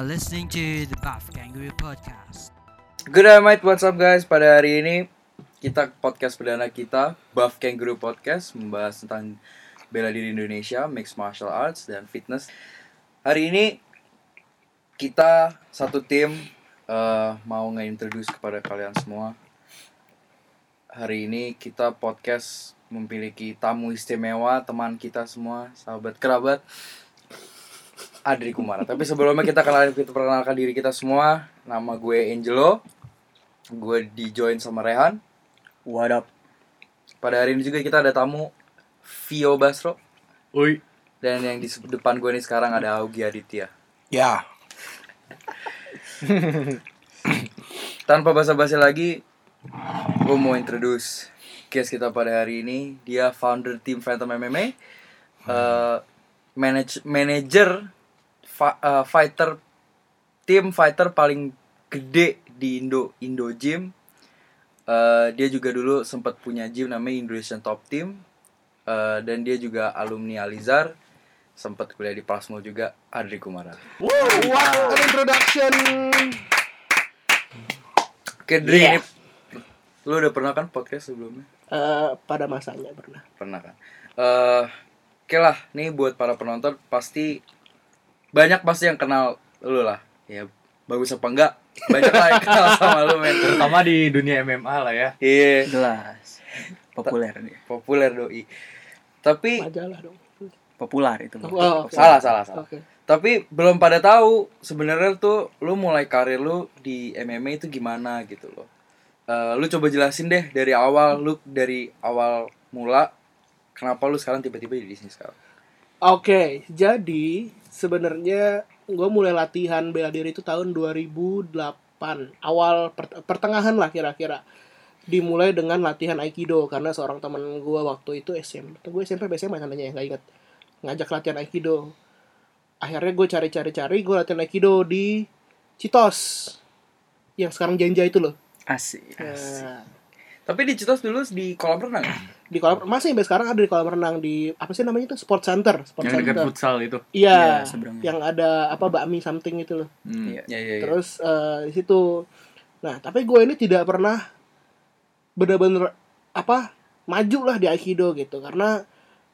Are listening to the Buff Kangaroo Podcast. Good night, mate. What's up, guys? Pada hari ini kita podcast perdana kita Buff Kangaroo Podcast membahas tentang bela diri Indonesia, mixed martial arts dan fitness. Hari ini kita satu tim eh, mau nge-introduce kepada kalian semua. Hari ini kita podcast memiliki tamu istimewa, teman kita semua, sahabat kerabat. Adri Kumara. Tapi sebelumnya kita kenalin kita perkenalkan diri kita semua. Nama gue Angelo. Gue di join sama Rehan. What up? Pada hari ini juga kita ada tamu Vio Basro Oi. dan yang di depan gue nih sekarang ada Augie Aditya. Ya. Tanpa basa-basi lagi, gue mau introduce guest kita pada hari ini. Dia founder tim Phantom MMA, eh, manage manager eh, fighter tim fighter paling gede di Indo Indo Gym. Eh, dia juga dulu sempat punya gym namanya Indonesian Top Team. Eh, dan dia juga alumni Alizar. Sempat kuliah di Plasmo juga, Adri Kumara. Wow, introduction. Oke, Dri, Yeah. lu udah pernah kan podcast sebelumnya? Eh, pada masanya pernah. Pernah kan? Eh, oke lah, nih buat para penonton pasti banyak pasti yang kenal lu lah. Ya bagus apa enggak? Banyak lah yang kenal sama lu men. terutama di dunia MMA lah ya Iya, jelas populer dia populer doi. Tapi Majalah dong. populer itu Oh, oke. salah salah salah. Oke. Tapi belum pada tahu sebenarnya tuh lu mulai karir lu di MMA itu gimana gitu loh. Eh, lu coba jelasin deh dari awal lu dari awal mula kenapa lu sekarang tiba-tiba di sini sekarang. Oke, jadi sebenarnya gue mulai latihan bela diri itu tahun 2008. Awal per- pertengahan lah kira-kira. Dimulai dengan latihan Aikido karena seorang teman gue waktu itu SMP. Gue SMP biasanya mana ya nggak inget. Ngajak latihan Aikido. Akhirnya gue cari-cari-cari gue latihan Aikido di Citos. Yang sekarang Janja itu loh. asik Nah, Tapi di Citos dulu di kolam renang ya? Di kolam masih sampai sekarang ada di kolam renang di apa sih namanya itu Sport Center, Sport yang dekat Center. futsal itu Iya, seberangnya. yang ada apa bakmi something itu loh. Hmm. Iya. Iya iya iya. Terus eh, di situ. Nah, tapi gue ini tidak pernah bener-bener apa maju lah di aikido gitu karena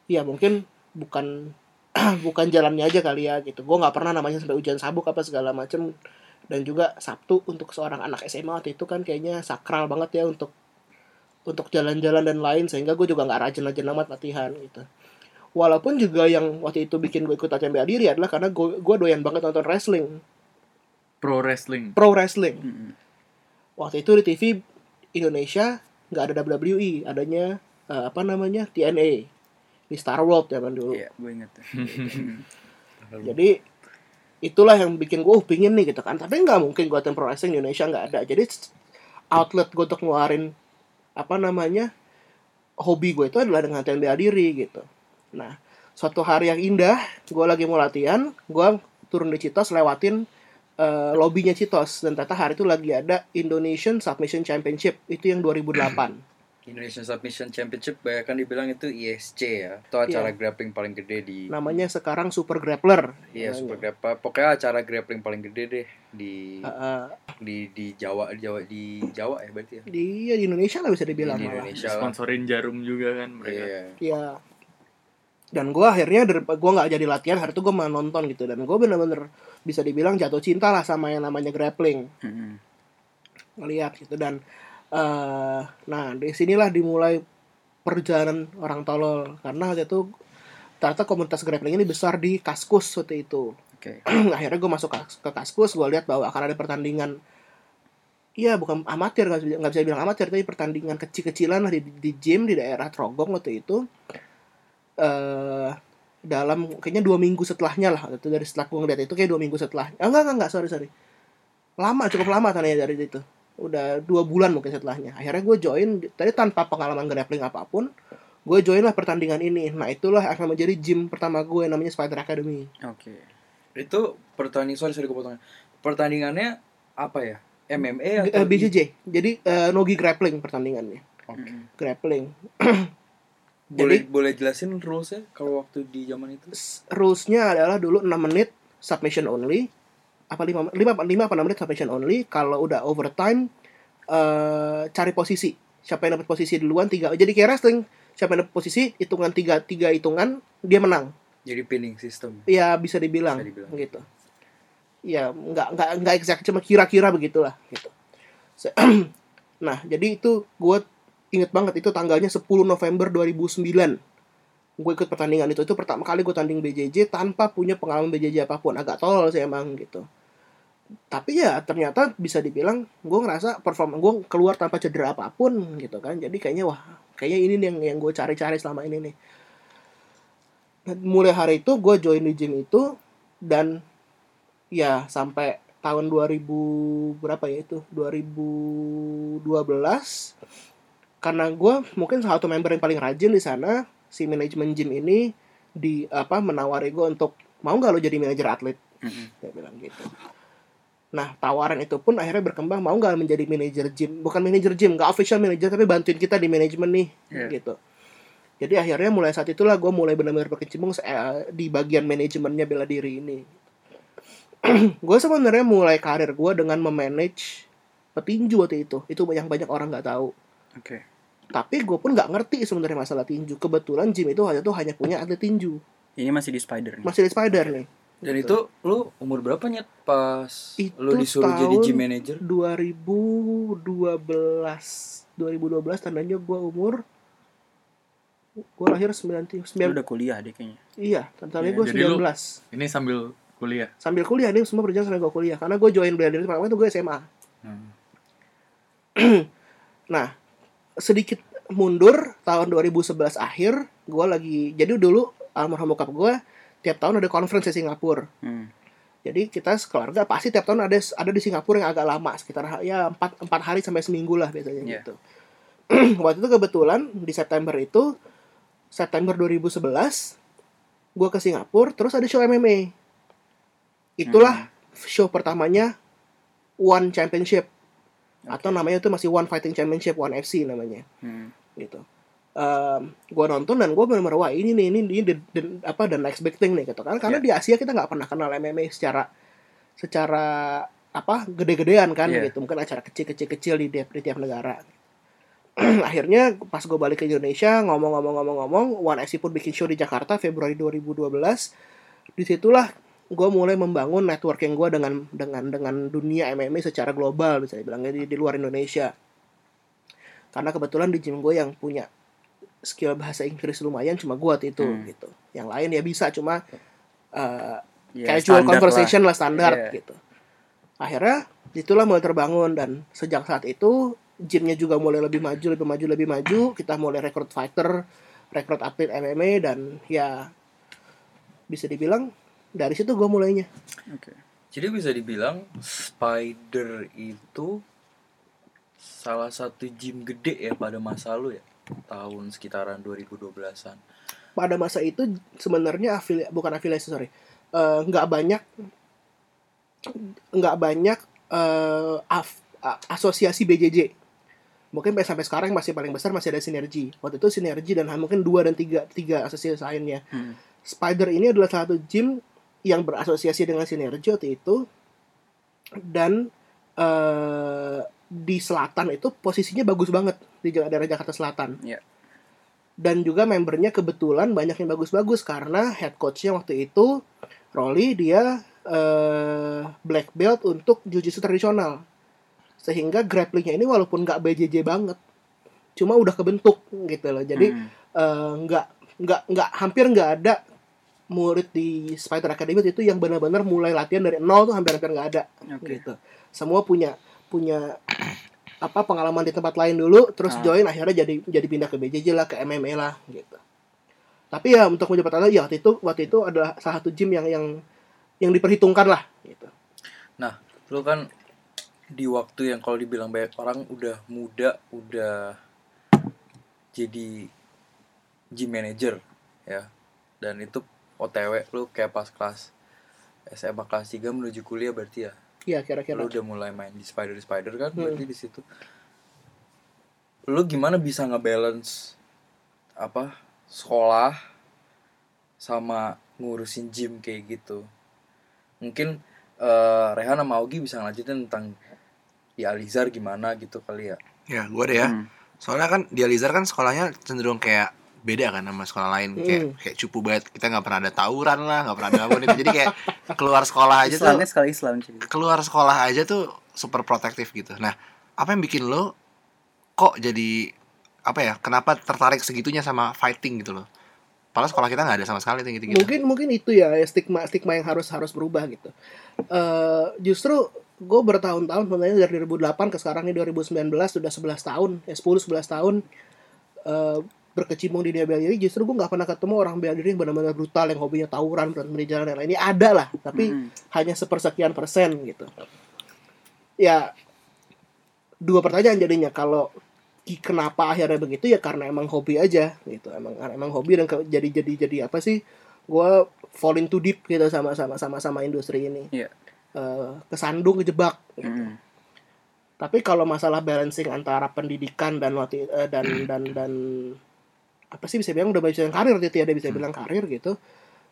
ya mungkin bukan bukan jalannya aja kali ya gitu. Gue nggak pernah namanya sampai ujian sabuk apa segala macem dan juga Sabtu untuk seorang anak SMA waktu itu kan kayaknya sakral banget ya untuk untuk jalan-jalan dan lain sehingga gue juga nggak rajin-rajin amat latihan gitu. Walaupun juga yang waktu itu bikin gue ikut latihan bela diri adalah karena gue gue doyan banget nonton wrestling, pro wrestling. Pro wrestling. Mm-mm. waktu itu di TV Indonesia nggak ada WWE adanya eh, apa namanya TNA di Star World zaman dulu. Iya gue inget jadi itulah yang bikin gue uh, pingin nih gitu kan. Tapi nggak mungkin gue pro wrestling di Indonesia nggak ada. Jadi outlet gue untuk ngeluarin apa namanya hobi gue itu adalah dengan latihan bela diri gitu. Nah suatu hari yang indah gue lagi mau latihan gue turun di Citos lewatin eh, lobbynya Citos. Dan ternyata hari itu lagi ada Indonesian Submission Championship itu yang 2008 Indonesian Submission Championship banyak kan dibilang itu ISC ya. Itu acara grappling paling gede di namanya sekarang Super Grappler Iya, namanya. super grapple. Pokoknya acara grappling paling gede deh di eh, di di Jawa di Jawa di Jawa ya berarti ya. di ya, di Indonesia lah bisa dibilang Di malah. Indonesia lah. sponsorin jarum juga kan mereka Iya. Iya. Dan gue akhirnya gue nggak jadi latihan hari itu gue malah nonton gitu dan gue bener-bener bisa dibilang jatuh cinta lah sama yang namanya grappling Mm-mm. ngelihat gitu dan eh nah di sinilah dimulai perjalanan orang tolol. Karena waktu itu ternyata komunitas grappling ini besar di Kaskus waktu itu. Oke. Akhirnya gue masuk ke Kaskus gue lihat bahwa akan ada pertandingan. Iya bukan amatir nggak bisa, bilang amatir tapi pertandingan kecil-kecilan lah di, di gym di daerah Trogong waktu itu. Eh dalam kayaknya dua minggu setelahnya lah itu dari setelah gue ngeliat itu kayak dua minggu setelah ah, enggak enggak enggak sorry sorry. Lama cukup lama tanya dari itu udah dua bulan mungkin setelahnya akhirnya gue join tadi tanpa pengalaman grappling apa pun gue join lah pertandingan ini nah itulah akan menjadi gym pertama gue namanya Spider Academy oke Itu pertandingan sorry sorry gue potong. Pertandingannya apa ya? MMA Eh, atau BJJ jadi eh, nogi grappling pertandingannya Oke. Mm-mm. grappling Boleh Jadi- boleh jelasin rulesnya kalau waktu di zaman itu? rulesnya adalah dulu 6 menit submission only apa lima lima lima apa enam menit submission only kalau udah overtime eh cari posisi. Siapa yang dapat posisi duluan tiga. Jadi kayak wrestling siapa yang dapat posisi hitungan tiga tiga hitungan dia menang. Jadi pinning system. ya bisa dibilang, Bisa dibilang. gitu. Ya nggak nggak nggak exact cuma kira-kira begitulah gitu. Nah jadi itu gue inget banget itu tanggalnya 10 November 2009 gue ikut pertandingan itu itu pertama kali gue tanding BJJ tanpa punya pengalaman BJJ apa pun. Agak tolol sih emang gitu. Tapi ya ternyata bisa dibilang gue ngerasa performa gue keluar tanpa cedera apa pun gitu kan. Jadi kayaknya wah kayaknya ini nih yang yang gue cari-cari selama ini nih. Dan mulai hari itu gue join di gym itu dan ya sampai tahun 2000 berapa ya itu? 2012 karena gue mungkin salah satu member yang paling rajin di sana si manajemen gym ini di apa menawari gue untuk mau nggak lo jadi manajer atlet? Mm-mm. dia bilang gitu. Nah tawaran itu pun akhirnya berkembang mau nggak menjadi manajer gym? Bukan manajer gym nggak official manajer tapi bantuin kita di manajemen nih Iya. gitu. Jadi akhirnya mulai saat itulah gue mulai benar-benar berkecimpung eh, di bagian manajemennya bela diri ini. Gue sebenarnya mulai karir gue dengan memanage petinju waktu itu. Itu yang banyak orang nggak tahu. Oke. Tapi gue pun nggak ngerti sebenarnya masalah tinju kebetulan gym itu hanya tuh hanya punya atlet tinju Ini masih di Spider nih. masih di spider nih Dan itu lu umur berapa nyet pas Itu lu disuruh jadi tahun gym manager? 2012 2012 tandanya gue umur gue lahir 99 Lu udah kuliah deh kayaknya. iya tandanya Iya, gue jadi lu- 19 Ini sambil kuliah. sambil kuliah nih semua berjalan sambil gue kuliah karena gue join bela diri pertama itu gue SMA Hmm. Nah, sedikit mundur tahun 2011 akhir, gue lagi jadi dulu almarhum bokap gue tiap tahun ada conference di Singapura. Hmm. Jadi kita sekeluarga pasti tiap tahun ada ada di Singapura yang agak lama sekitar ya empat empat hari sampai seminggu lah biasanya Iya. gitu. Waktu itu kebetulan di September itu September 2011 gue ke Singapura terus ada show MMA. Itulah show pertamanya One Championship atau namanya itu masih One Fighting Championship One FC namanya Hmm. gitu. Um, gue nonton dan gue benar-benar wah ini nih ini ini the- the- apa the next big thing nih gitu kan karena Iya. di Asia kita nggak pernah kenal MMA secara secara apa gede-gedean kan Iya. gitu mungkin acara kecil-kecil kecil di tiap di tiap negara akhirnya pas gue balik ke Indonesia ngomong-ngomong-ngomong-ngomong One FC pun bikin show di Jakarta Februari 2012 di situlah gue mulai membangun networking gue dengan dengan dengan dunia MMA secara global bisa dibilangnya di, di luar Indonesia. Karena kebetulan di gym gue yang punya skill bahasa Inggris lumayan cuma gue waktu itu Hmm. gitu. Yang lain ya bisa cuma uh, Ya, casual standar conversation lah, standar Iya. gitu. Akhirnya itulah mulai terbangun dan sejak saat itu gymnya juga mulai lebih maju lebih maju lebih maju. Kita mulai rekrut fighter rekrut atlet MMA dan ya bisa dibilang dari situ gue mulainya. Oke. Jadi bisa dibilang Spider itu salah satu gym gede ya pada masa lu ya tahun sekitaran 2012-an. pada masa itu sebenarnya afili bukan afiliasi sorry Eh, nggak banyak nggak banyak eh, af- a- asosiasi BJJ mungkin sampai sekarang masih paling besar masih ada sinergi waktu itu sinergi dan mungkin dua dan tiga tiga asosiasi lainnya Hmm. Spider ini adalah salah satu gym yang berasosiasi dengan sinergi waktu itu dan eh, di selatan itu posisinya bagus banget di daerah Jakarta Selatan. Iya. Dan juga membernya kebetulan banyak yang bagus-bagus karena head coachnya waktu itu Rolly dia eh, black belt untuk jiu-jitsu tradisional. Sehingga grapplingnya ini walaupun nggak BJJ banget, cuma udah kebentuk gitu loh. Jadi Hmm. eh, nggak nggak nggak hampir nggak ada murid di Spider Academy itu yang benar-benar mulai latihan dari nol tuh hampir-hampir nggak ada Oke. gitu semua punya punya apa pengalaman di tempat lain dulu terus Ah. join akhirnya jadi jadi pindah ke BJJ lah ke MMA lah gitu tapi ya untuk menjawab pertanyaan ya waktu itu waktu itu adalah salah satu gym yang yang yang diperhitungkan lah gitu Lu kan di waktu yang kalau dibilang banyak orang udah muda, udah jadi gym manager ya. Dan itu OTW lu kayak pas kelas SMA kelas 3 menuju kuliah berarti ya. ya kira-kira Lu udah mulai main di Spider Spider kan Hmm. berarti di situ. Lu gimana bisa ngebalance apa sekolah sama ngurusin gym kayak gitu? Mungkin eh Rehan sama Augie bisa ngelanjutin tentang di Alizar gimana gitu kali ya. Ya, gue deh ya. Hmm. Soalnya kan di Alizar kan sekolahnya cenderung kayak beda kan sama sekolah lain. Kayak Hmm. kayak cupu banget. Kita nggak pernah ada tawuran lah nggak pernah ada apa gitu. Jadi kayak keluar sekolah aja tuh Islamnya sekali Islam cuy. keluar sekolah aja tuh super protektif gitu. Nah apa yang bikin lo kok jadi apa ya kenapa tertarik segitunya sama fighting gitu loh? Padahal sekolah kita nggak ada sama sekali gitu gitu mungkin mungkin itu ya stigma stigma yang harus harus berubah gitu. Eh justru gue bertahun-tahun sebenarnya dari 2008 ke sekarang ini 2019 sudah 11 tahun ya 10 11 tahun eh berkecimpung di dunia bela diri justru gue nggak pernah ketemu orang bela diri yang benar-benar brutal yang hobinya tawuran berantem di jalan yang lain ini ada lah tapi Mm-mm. hanya sepersekian persen gitu ya dua pertanyaan jadinya kalau kenapa akhirnya begitu ya karena emang hobi aja gitu emang emang hobi dan ke- jadi jadi jadi apa sih gue falling too deep gitu sama sama sama sama industri ini Iya. Eh, kesandung kejebak gitu. Mm-mm. tapi kalau masalah balancing antara pendidikan dan eh, dan dan dan apa sih bisa bilang udah bisa bilang karir gitu ya dia bisa bilang karir gitu.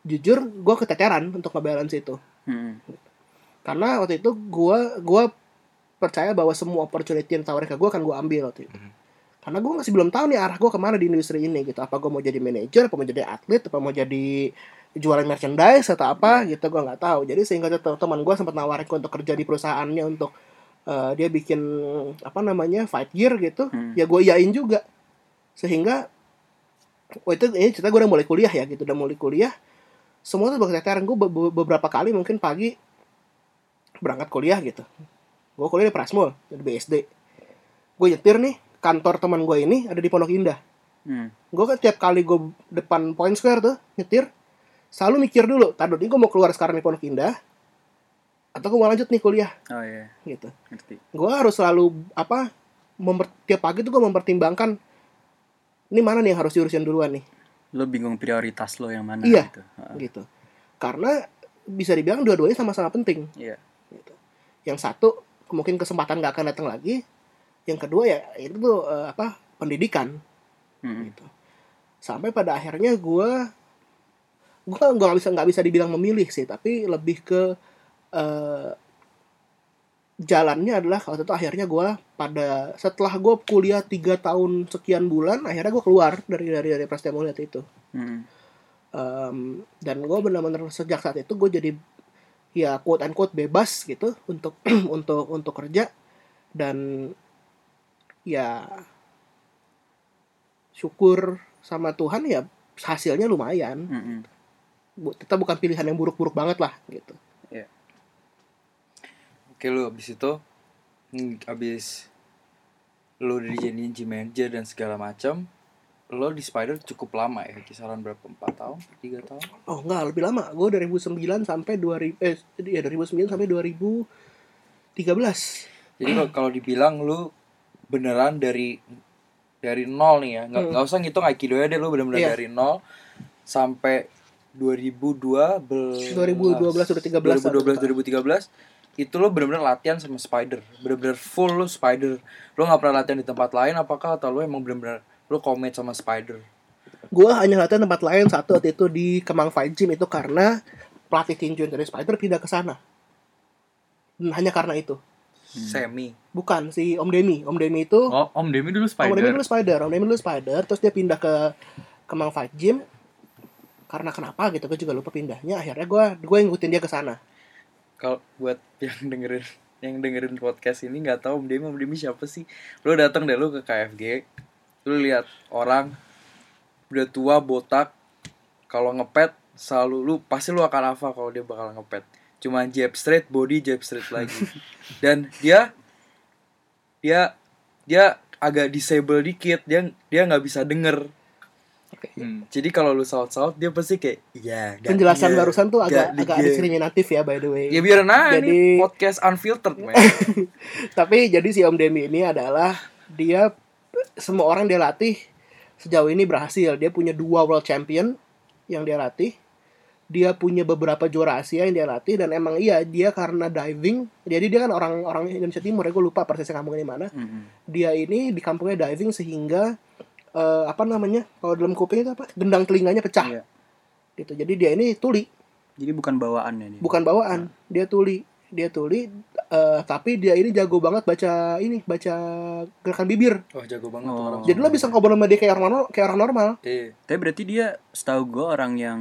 Jujur gue keteteran untuk ngebalance itu. Mm-mm. karena waktu itu gua gua percaya bahwa semua opportunity yang tawarin ke gua akan gua ambil waktu itu. Mhm. karena gua masih belum tahu nih arah gua ke mana di industri ini gitu. Apa gua mau jadi manajer apa mau jadi atlet apa mau jadi jualan merchandise atau apa gitu gua nggak tahu. Jadi sehingga teman gua sempat nawarin gua untuk kerja di perusahaannya untuk eh, dia bikin apa namanya fight gear gitu Hmm. ya gua iyain juga. Sehingga oh itu ini cerita gue udah mulai kuliah ya gitu. Udah mulai kuliah. Semua tuh berketeteran gue beberapa kali mungkin pagi berangkat kuliah gitu. Gue kuliah di Prasmul di BSD gue nyetir nih kantor teman gue ini ada di Pondok Indah. Mm. gue kan tiap kali gue depan Point Square tuh nyetir selalu mikir dulu tadi ini gue mau keluar sekarang di Pondok Indah atau gue mau lanjut nih kuliah? Oh iya, gitu. Gue harus selalu apa tiap pagi tuh gue mempertimbangkan ini mana nih yang harus diurusin duluan nih Lo bingung prioritas lo yang mana Iya. gitu. Gitu karena bisa dibilang dua-duanya sama-sama penting Iya. gitu. yang satu mungkin kesempatan nggak akan datang lagi yang kedua ya itu tuh eh, apa pendidikan Mm-mm. gitu sampai pada akhirnya gue gue nggak bisa nggak bisa dibilang memilih sih tapi lebih ke eh, jalannya adalah kalau itu akhirnya gue pada setelah gue kuliah tiga tahun sekian bulan akhirnya gue keluar dari dari dari Prasetya Mulyat itu Mm-mm. Em, dan gue benar-benar sejak saat itu gue jadi ya quote unquote bebas gitu untuk untuk untuk kerja dan ya syukur sama Tuhan ya hasilnya lumayan Mm-mm. Bu- kita bukan pilihan yang buruk-buruk banget lah gitu Oke lu abis itu hmm, abis lu udah dijadiin gym manager dan segala macam lo di Spider cukup lama ya kisaran berapa empat tahun tiga tahun? Oh enggak lebih lama. Gue 2009 sampai 2000 eh ya 2009 sampai 2013 jadi kalau- kalau dibilang lu beneran dari dari nol nih ya nggak Hmm. nggak usah ngitung aikido ya deh lu bener-bener Iya. dari nol sampai 2012 2012 udah 13 2012 2013 itu lo bener-bener latihan sama spider. Bener-bener full lo spider. Lo nggak pernah latihan di tempat lain apakah atau lo emang bener-bener lo komit sama spider? Gue hanya latihan tempat lain satu waktu itu di Kemang Fight Gym itu karena pelatih tinju dari Spider pindah ke sana. Dan hanya karena itu. Semi. Bukan si Om Demi. Om Demi itu Oh, Om Demi dulu Om Demi Spider. dulu Spider Om Demi dulu Spider terus dia pindah ke Kemang Fight Gym. Karena kenapa gitu gue juga lupa pindahnya. Akhirnya gue gue ngikutin dia ke sana kalau buat yang dengerin yang dengerin podcast ini nggak tahu Om Demi Om Demi siapa sih. Lo datang deh lo ke KFG lo lihat orang udah tua botak kalau ngepet selalu lu pasti lu akan hafal kalau dia bakal ngepet. Cuma jab straight body jab straight lagi. Dan dia dia dia agak disable dikit dia dia nggak bisa denger Hmm. jadi kalau lu saut-saut dia pasti kayak iya nggak- penjelasan iya, barusan tuh agak agak dikit." diskriminatif ya by the way Ya biar nah Jadi- ini podcast unfiltered man. Tapi jadi si Om Demi ini adalah dia semua orang dia latih sejauh ini berhasil. Dia punya dua world champion yang dia latih. Dia punya beberapa juara Asia yang dia latih dan emang iya dia karena diving. Jadi dia kan orang orang Indonesia Timur ya gue lupa persisnya kampungnya di mana. Mm-mm. Dia ini di kampungnya diving sehingga eh, apa namanya kalau dalam kuping itu apa gendang telinganya pecah Iya. gitu. Jadi dia ini tuli Jadi bukan bawaan ya dia. bukan bawaan dia tuli dia tuli eh, tapi dia ini jago banget baca ini baca gerakan bibir Wah jago banget Oh. orang. jadi lo bisa ngobrol sama dia kayak orang normal kayak orang normal Iya. Tapi berarti dia setahu gue orang yang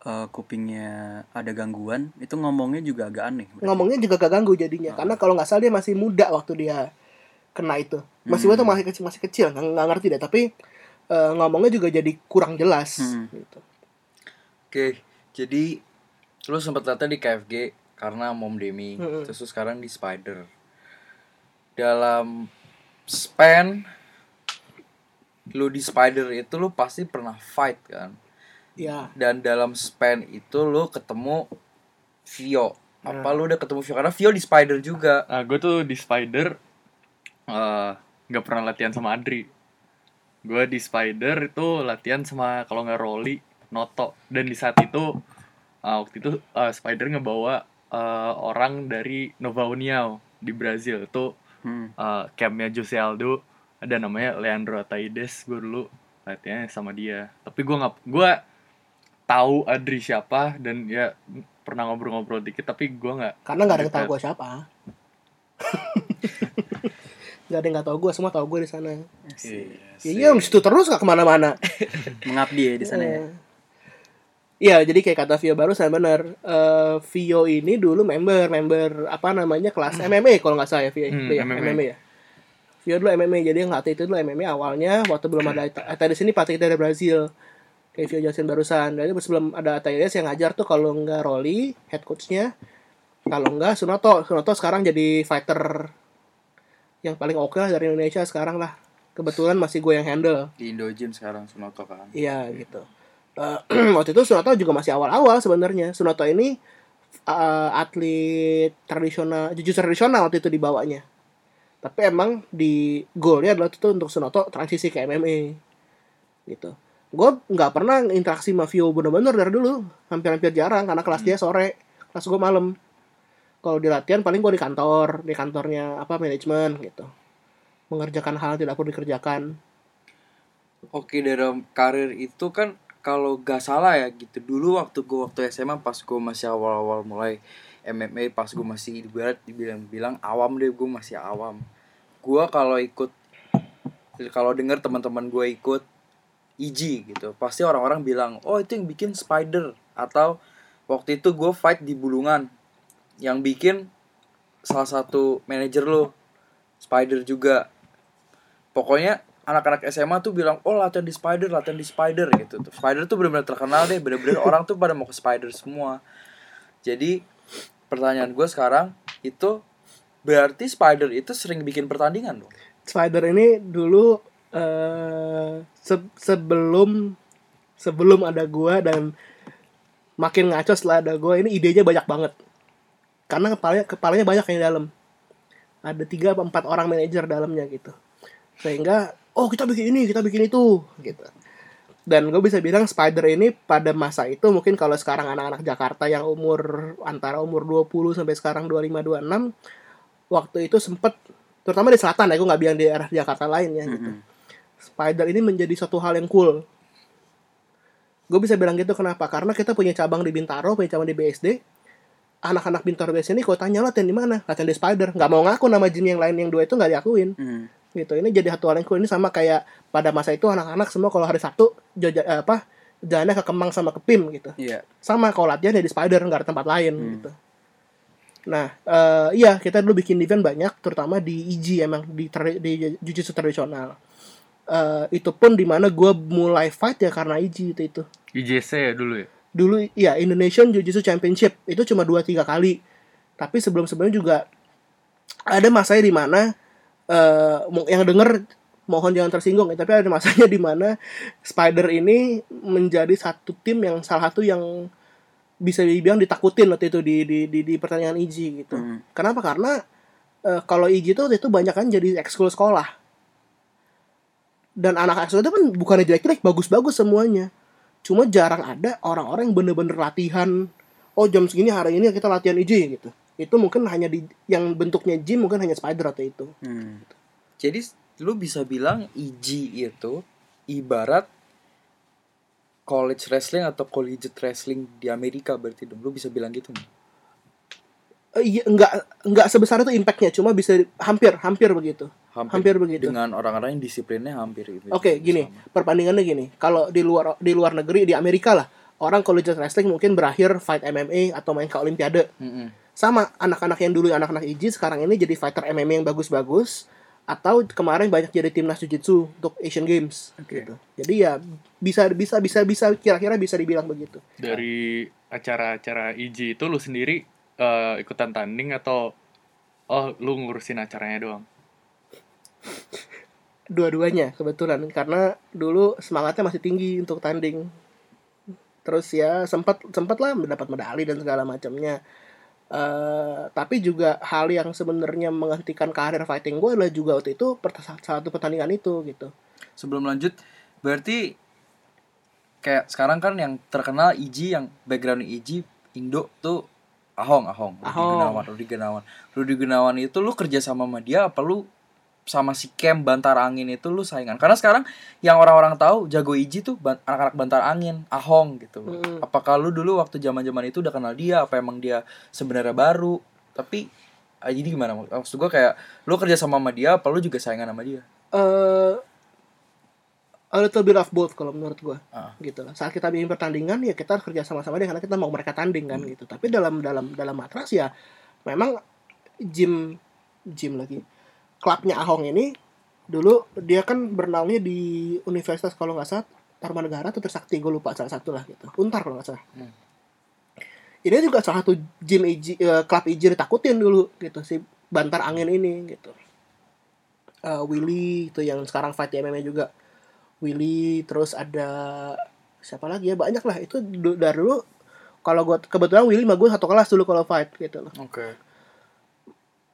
eh, kupingnya ada gangguan itu ngomongnya juga agak aneh. berarti. ngomongnya juga gak ganggu jadinya Oh. karena kalau nggak salah dia masih muda waktu dia kena itu masih Hmm. waktu masih kecil masih kecil nggak nggak ngerti deh tapi eh, ngomongnya juga jadi kurang jelas Hmm. gitu. Oke, jadi lu sempat latihan di KFG karena Mom Demi, Mm-mm. terus sekarang di Spider. Dalam span lu di Spider itu lu pasti pernah fight kan? ya Dan dalam span itu lu ketemu Vio. Apa Nah. lu udah ketemu Vio? Karena Vio di Spider juga. Nah, gue tuh di Spider eh, nggak pernah latihan sama Adri. Gue di Spider itu latihan sama kalau nggak Rolly, Noto. Dan di saat itu eh, waktu itu eh, Spider ngebawa eh, orang dari Nova União di Brazil. Itu Hmm. eh, campnya Jose Aldo. Ada namanya Leandro Ataides. Gue dulu latihannya sama dia. Tapi gue nggak gue tahu Adri siapa dan ya pernah ngobrol-ngobrol dikit. Tapi gue nggak karena nggak ada tahu gue siapa nggak ada yang nggak tahu gue semua tahu gue di sana iya di situ terus nggak ke mana-mana Mengabdi ya di sana ya. Iya, jadi kayak kata Vio barusan bener. Eh, Vio ini dulu member, member apa namanya kelas MMA kalau nggak salah ya Vio. Hmm, Iya, MMA. MMA ya. Vio dulu MMA, jadi yang ngelatih itu dulu MMA awalnya waktu belum ada Ata di sini pelatih dari Brazil. Kayak Vio jelasin barusan. Jadi sebelum ada Ataides yang ngajar tuh kalau nggak Rolly, head coachnya. Kalau nggak Sunoto, Sunoto sekarang jadi fighter yang paling oke lah dari Indonesia sekarang lah. Kebetulan masih gue yang handle. Di Indo Gym sekarang Sunoto kan. Iya gitu. Eh, waktu itu Sunoto juga masih awal-awal sebenarnya. Sunoto ini eh, atlet tradisional, jujur tradisional waktu itu dibawanya. Tapi emang di goalnya adalah itu untuk Sunoto transisi ke MMA gitu. Gue nggak pernah interaksi sama Vio bener-bener dari dulu, hampir-hampir jarang karena kelas dia sore, kelas gue malam. Kalau di latihan paling gue di kantor, di kantornya apa manajemen gitu, mengerjakan hal yang tidak perlu dikerjakan. Oke dalam karir itu kan kalau gak salah ya gitu. Dulu waktu gue waktu SMA pas gue masih awal-awal mulai MMA pas gue masih ibarat dibilang-bilang awam deh gue masih awam. Gue kalau ikut kalau denger teman-teman gue ikut IG gitu pasti orang-orang bilang oh itu yang bikin Spider. Atau waktu itu gue fight di Bulungan yang bikin salah satu manajer lo Spider juga. Pokoknya anak-anak SMA tuh bilang oh latihan di Spider latihan di Spider gitu tuh. Spider tuh benar-benar terkenal deh bener-bener orang tuh pada mau ke Spider semua. Jadi pertanyaan gue sekarang itu berarti Spider itu sering bikin pertandingan dong? Spider ini dulu eh se- sebelum sebelum ada gua dan makin ngaco setelah ada gua ini idenya banyak banget karena kepalanya kepalanya banyak yang di dalam. Ada tiga atau empat orang manajer dalamnya gitu. Sehingga oh kita bikin ini kita bikin itu gitu. Dan gue bisa bilang Spider ini pada masa itu mungkin kalau sekarang anak-anak Jakarta yang umur antara umur 20 sampai sekarang 25 26 waktu itu sempet terutama di selatan ya gue nggak bilang di daerah Jakarta lain ya gitu. Mm-mm. Spider ini menjadi suatu hal yang cool. Gue bisa bilang gitu kenapa? Karena kita punya cabang di Bintaro punya cabang di BSD anak-anak Bintaro BSD ini kalau tanya latihan di mana? Latihan di Spider. Nggak mau ngaku nama gym yang lain yang dua itu nggak diakuin. Hmm. gitu. Ini jadi satu hal yang cool. Ini sama kayak pada masa itu anak-anak semua kalau hari Sabtu joja, eh, apa jalannya ke Kemang sama ke PIM gitu. Iya. sama kalau latihan ya di Spider nggak ada tempat lain Hmm. gitu. Nah eh, iya kita dulu bikin event banyak terutama di IG emang di tra- di jujitsu tradisional. Eh, itu pun di mana gue mulai fight ya karena IG itu itu. IJC ya dulu ya. Dulu ya Indonesian Jiu-Jitsu Championship itu cuma dua tiga kali tapi sebelum sebelumnya juga ada masanya di mana mo- yang denger mohon jangan tersinggung ya, tapi ada masanya di mana Spider ini menjadi satu tim yang salah satu yang bisa dibilang ditakutin waktu itu di di di, di pertandingan IG gitu. Hmm. Kenapa? Karena eh, kalau IG itu waktu itu banyak kan jadi ekskul sekolah. Dan anak ekskul itu kan bukannya jelek-jelek, bagus-bagus semuanya. Cuma jarang ada orang-orang yang bener-bener latihan. Oh jam segini hari ini kita latihan IG gitu. Itu mungkin hanya di yang bentuknya gym mungkin hanya spider atau itu. Hmm. jadi lu bisa bilang IG itu ibarat college wrestling atau collegiate wrestling di Amerika berarti dong lu bisa bilang gitu? Eh, iya nggak nggak sebesar itu impactnya cuma bisa hampir hampir begitu hampir begitu dengan orang-orang yang disiplinnya hampir gitu Oke, gini, perbandingannya gini. Kalau di luar di luar negeri di Amerika lah, orang collegiate wrestling mungkin berakhir fight MMA atau main ke olimpiade. Mm-mm. Sama anak-anak yang dulu anak-anak IJ sekarang ini jadi fighter MMA yang bagus-bagus atau kemarin banyak jadi timnas jiu-jitsu untuk Asian Games Oke. gitu. Jadi ya bisa bisa bisa bisa kira-kira bisa dibilang begitu. Dari acara-acara IJ itu lu sendiri eh, ikutan tanding atau oh lu ngurusin acaranya doang? Dua-duanya kebetulan karena dulu semangatnya masih tinggi untuk tanding. Terus ya sempat sempat lah mendapat medali dan segala macamnya. Eh, tapi juga hal yang sebenarnya menghentikan karir fighting gue adalah juga waktu itu satu pertandingan itu gitu. sebelum lanjut berarti kayak sekarang kan yang terkenal Iji yang background Iji Indo tuh Ahong Ahong Rudi Ahong. Gunawan Rudi Gunawan Rudi Gunawan itu lu kerja sama sama dia apa lu sama si Kem Bantar Angin itu lu saingan. Karena sekarang yang orang-orang tahu jago Iji tuh anak-anak Bantar Angin Ahong gitu Mm. apakah lu dulu waktu zaman-zaman itu udah kenal dia? Apa emang dia sebenarnya baru? Tapi ah, jadi gimana? Maksud gua kayak lu kerja sama sama dia apa lu juga saingan sama dia? Eh a little bit of both kalau menurut gue Ah. gitu lah saat kita bikin pertandingan ya kita harus kerja sama-sama dia karena kita mau mereka tanding kan gitu. Tapi dalam dalam dalam matras ya memang gym gym lagi klubnya Ahong ini dulu dia kan bernaungnya di universitas kalau nggak salah Tarumanegara atau Trisakti gue lupa salah satu lah gitu. Untar kalau nggak salah. Hmm. ini juga salah satu gym IJ, eh, klub IJ ditakutin dulu gitu si Bantar Angin ini gitu. Eh, Willy itu yang sekarang fight di MMA juga. Willy terus ada siapa lagi ya? Banyak lah. Itu dari dulu kalau gue kebetulan Willy sama gue satu kelas dulu kalau fight gitu loh. Oke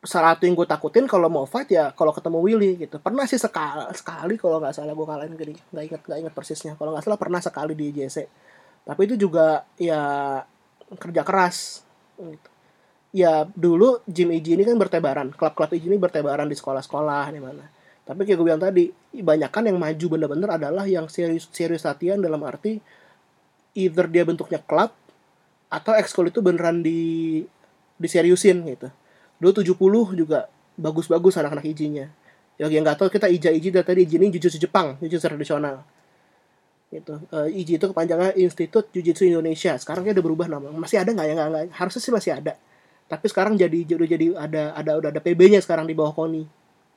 salah satu yang gue takutin kalau mau fight ya kalau ketemu Willy gitu. Pernah sih sekali sekali kalau nggak salah gue kalahin gini. Nggak inget nggak inget persisnya. Kalau nggak salah pernah sekali di JC tapi itu juga ya kerja keras gitu. ya dulu gym IJ ini kan bertebaran. Klub-klub IJ ini bertebaran di sekolah-sekolah di mana. Tapi kayak gue bilang tadi banyakan yang maju bener-bener adalah yang serius serius latihan dalam arti either dia bentuknya klub atau ekskul itu beneran di diseriusin gitu dulu 70 juga bagus-bagus anak-anak ijinya ya yang nggak tahu kita ija iji dari tadi iji ini jujutsu Jepang jujutsu tradisional. Gitu. Eh, iji itu kepanjangan Institut Jujutsu Indonesia. Sekarang dia udah berubah nama. Masih ada nggak? Ya nggak harusnya sih masih ada. Tapi sekarang jadi udah jadi ada ada udah ada PB-nya sekarang di bawah KONI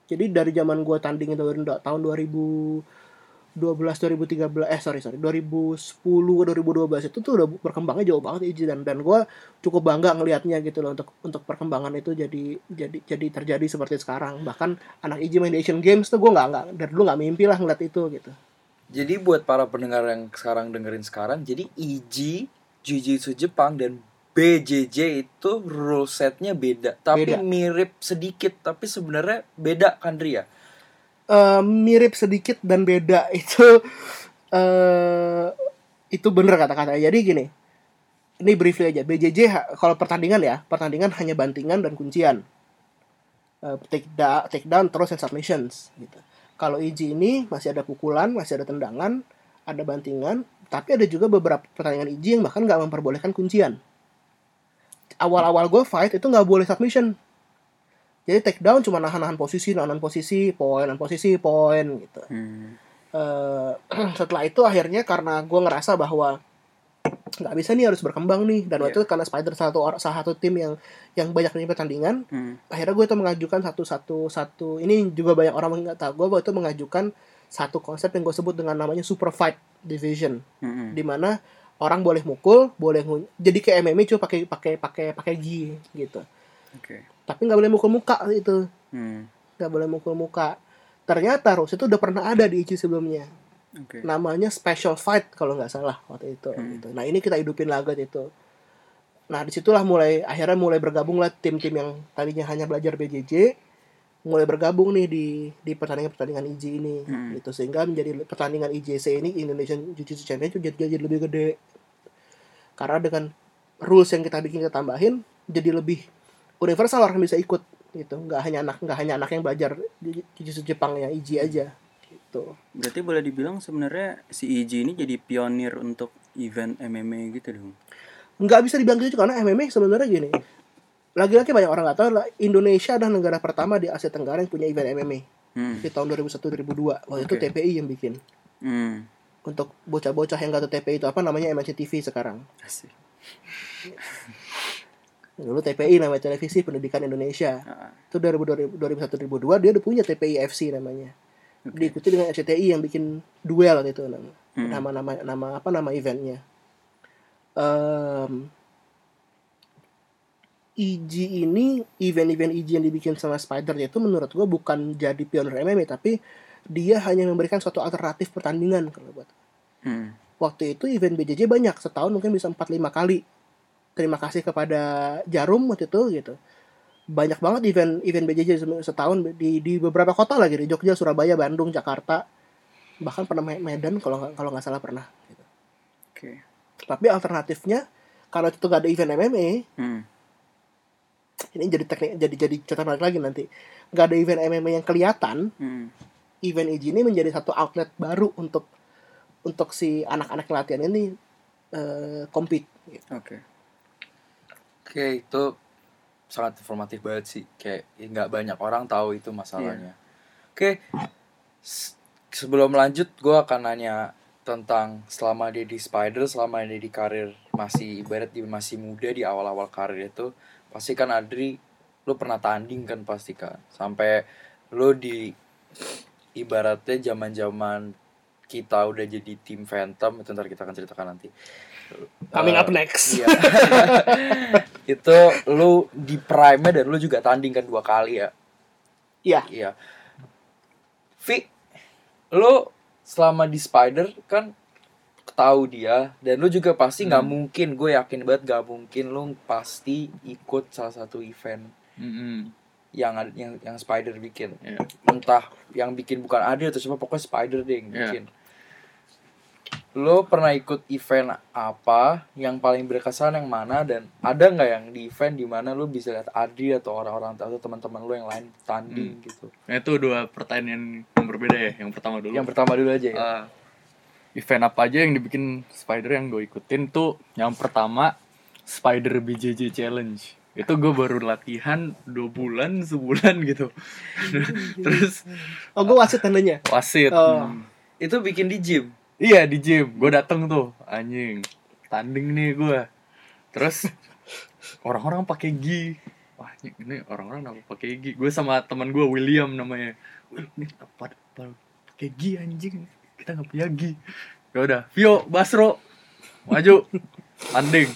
jadi dari zaman gua tanding itu tahun 2012 2013 eh sorry sorry 2010 2012 itu tuh udah berkembangnya jauh banget Iji dan dan gue cukup bangga ngelihatnya gitu loh untuk untuk perkembangan itu jadi jadi jadi terjadi seperti sekarang bahkan anak Iji main di Asian Games tuh gue nggak nggak dari dulu nggak mimpi lah ngeliat itu gitu Jadi buat para pendengar yang sekarang dengerin sekarang, jadi IJ Jiu-Jitsu Jepang dan BJJ itu rule setnya beda, tapi Beda. mirip sedikit, tapi sebenarnya beda kan Ria? Eh, mirip sedikit dan beda itu eh itu bener kata-kata jadi gini ini briefly aja. BJJ kalau pertandingan ya pertandingan hanya bantingan dan kuncian. Eh, take, da- take down terus and submissions gitu. Kalau IJ ini masih ada pukulan masih ada tendangan ada bantingan tapi ada juga beberapa pertandingan IJ yang bahkan nggak memperbolehkan kuncian. Awal-awal gue fight itu nggak boleh submission jadi take down cuma nahan-nahan posisi, nahan posisi, poin, nahan posisi, poin gitu. Hmm. Eh, setelah itu akhirnya karena gue ngerasa bahwa nggak bisa nih harus berkembang nih dan waktu itu karena Spider salah satu or- salah satu tim yang yang banyak nih pertandingan Hmm. akhirnya gue itu mengajukan satu satu satu ini juga banyak orang nggak tahu gue waktu itu mengajukan satu konsep yang gue sebut dengan namanya super fight division Hmm. di mana orang boleh mukul boleh jadi kayak MMA cuma pakai pakai pakai pakai gi gitu Oke. Tapi nggak boleh mukul muka itu Hmm. nggak boleh mukul muka ternyata Rus itu udah pernah ada di IC sebelumnya Oke. namanya special fight kalau nggak salah waktu itu Hmm. gitu. nah ini kita hidupin lagi itu nah di situlah mulai akhirnya mulai bergabung lah tim-tim yang tadinya hanya belajar BJJ mulai bergabung nih di di pertandingan-pertandingan IJ ini Hmm. gitu sehingga menjadi pertandingan IJC ini Indonesian Jiu-Jitsu Championship jadi, jadi lebih gede karena dengan rules yang kita bikin kita tambahin jadi lebih universal orang bisa ikut gitu nggak hanya anak nggak hanya anak yang belajar di Jiu-Jitsu Jepang yang IJ aja gitu Berarti boleh dibilang sebenarnya si IJ ini jadi pionir untuk event MMA gitu dong. nggak bisa dibilang gitu karena MMA sebenarnya gini lagi-lagi banyak orang nggak tahu lah Indonesia adalah negara pertama di Asia Tenggara yang punya event MMA Hmm. di tahun 2001 2002 waktu itu Oke. TPI yang bikin Hmm. untuk bocah-bocah yang nggak tahu TPI itu apa namanya MNC TV sekarang Asik. dulu TPI namanya televisi pendidikan Indonesia. Ah, itu 2000 2001 2002 dia udah punya TPI FC namanya. Diikuti dengan RCTI yang bikin duel waktu itu nama Hmm. nama nama nama apa nama eventnya? Em, EG ini event-event EG yang dibikin sama Spider itu menurut gua bukan jadi pionir MMA tapi dia hanya memberikan suatu alternatif pertandingan kalau buat. Hmm. waktu itu event BJJ banyak setahun mungkin bisa 4-5 kali terima kasih kepada Jarum waktu itu gitu banyak banget event event BJJ se- setahun di di beberapa kota lagi di Jogja Surabaya Bandung Jakarta bahkan pernah Me- Medan kalau nggak kalau nggak salah pernah gitu. Oke. tapi alternatifnya kalau itu nggak ada event MMA Hmm. ini jadi teknik jadi jadi catatan menarik lagi nanti nggak ada event MMA yang kelihatan Hmm. event EG ini menjadi satu outlet baru untuk untuk si anak-anak latihan ini eh, compete gitu. Oke. Oke, itu sangat informatif banget sih. Kayak ya nggak banyak orang tahu itu masalahnya. Oke, s- sebelum lanjut, gue akan nanya tentang selama dia di Spider, selama dia di karir masih ibarat dia masih muda di awal-awal karir itu, pasti kan Adri, lu pernah tanding kan pasti kan, sampai lu di ibaratnya zaman-zaman kita udah jadi tim Phantom itu ntar kita akan ceritakan nanti. coming Eh, up next Iya. itu lu di prime dan lu juga tanding kan dua kali ya. Iya. Iya. Vi, lu selama di Spider kan tahu dia dan lu juga pasti nggak Hmm. mungkin gue yakin banget nggak mungkin lu pasti ikut salah satu event Mm-mm. yang yang yang Spider bikin Iya. entah yang bikin bukan Adil atau siapa pokoknya Spider deh yang Iya. bikin lo pernah ikut event apa yang paling berkesan yang mana? Dan ada nggak yang di event di mana lo bisa lihat Adi atau orang-orang atau teman-teman lo yang lain tanding gitu? Nah, itu dua pertanyaan yang berbeda ya. Yang pertama dulu. yang pertama dulu aja ya? Eh, event apa aja yang dibikin Spider yang gue ikutin tuh? Yang pertama Spider BJJ Challenge. Itu gue baru latihan dua bulan sebulan gitu. Terus oh gue wasit tandanya? wasit. Oh. Hmm. itu bikin di gym iya di gym. Gue dateng tuh. Anjing. Tanding nih gue terus orang-orang pakai gi. Wah ini, orang-orang apa pakai gi? Gue sama teman gue William namanya. Ini apa- pakai gi anjing? Kita nggak punya gi. Ya udah Vio Basro maju. Tanding.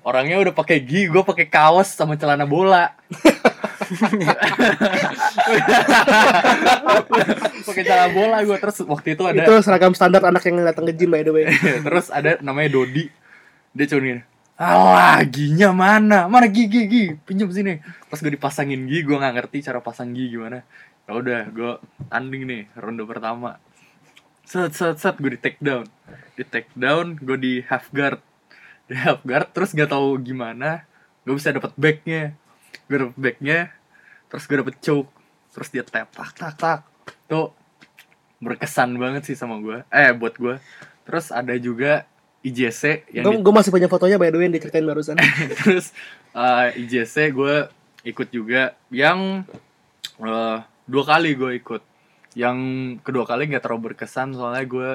Orangnya udah pakai gi gue pakai kaos sama celana bola pakai celana bola gue terus waktu itu ada itu seragam standar anak yang datang ke gym by the way. Terus ada namanya Dodi. Dia cuma gini alah giginya mana? Mana gigi gigi? Pinjam sini. Terus gue dipasangin gigi gue nggak ngerti cara pasang gigi gimana. Ya udah gue tanding nih ronde pertama. Set set set gue di take down. Di take down gue di half guard. Di half guard terus gak tahu gimana gue bisa dapat backnya. Gue dapet backnya terus gue dapet choke terus dia tap tak tak tak. Tuh berkesan banget sih sama gue eh buat gue terus ada juga IJC yang di- gue masih punya fotonya by the way yang diceritain barusan. Terus uh, IJC gue ikut juga yang uh, dua kali gue ikut. Yang kedua kali nggak terlalu berkesan soalnya gue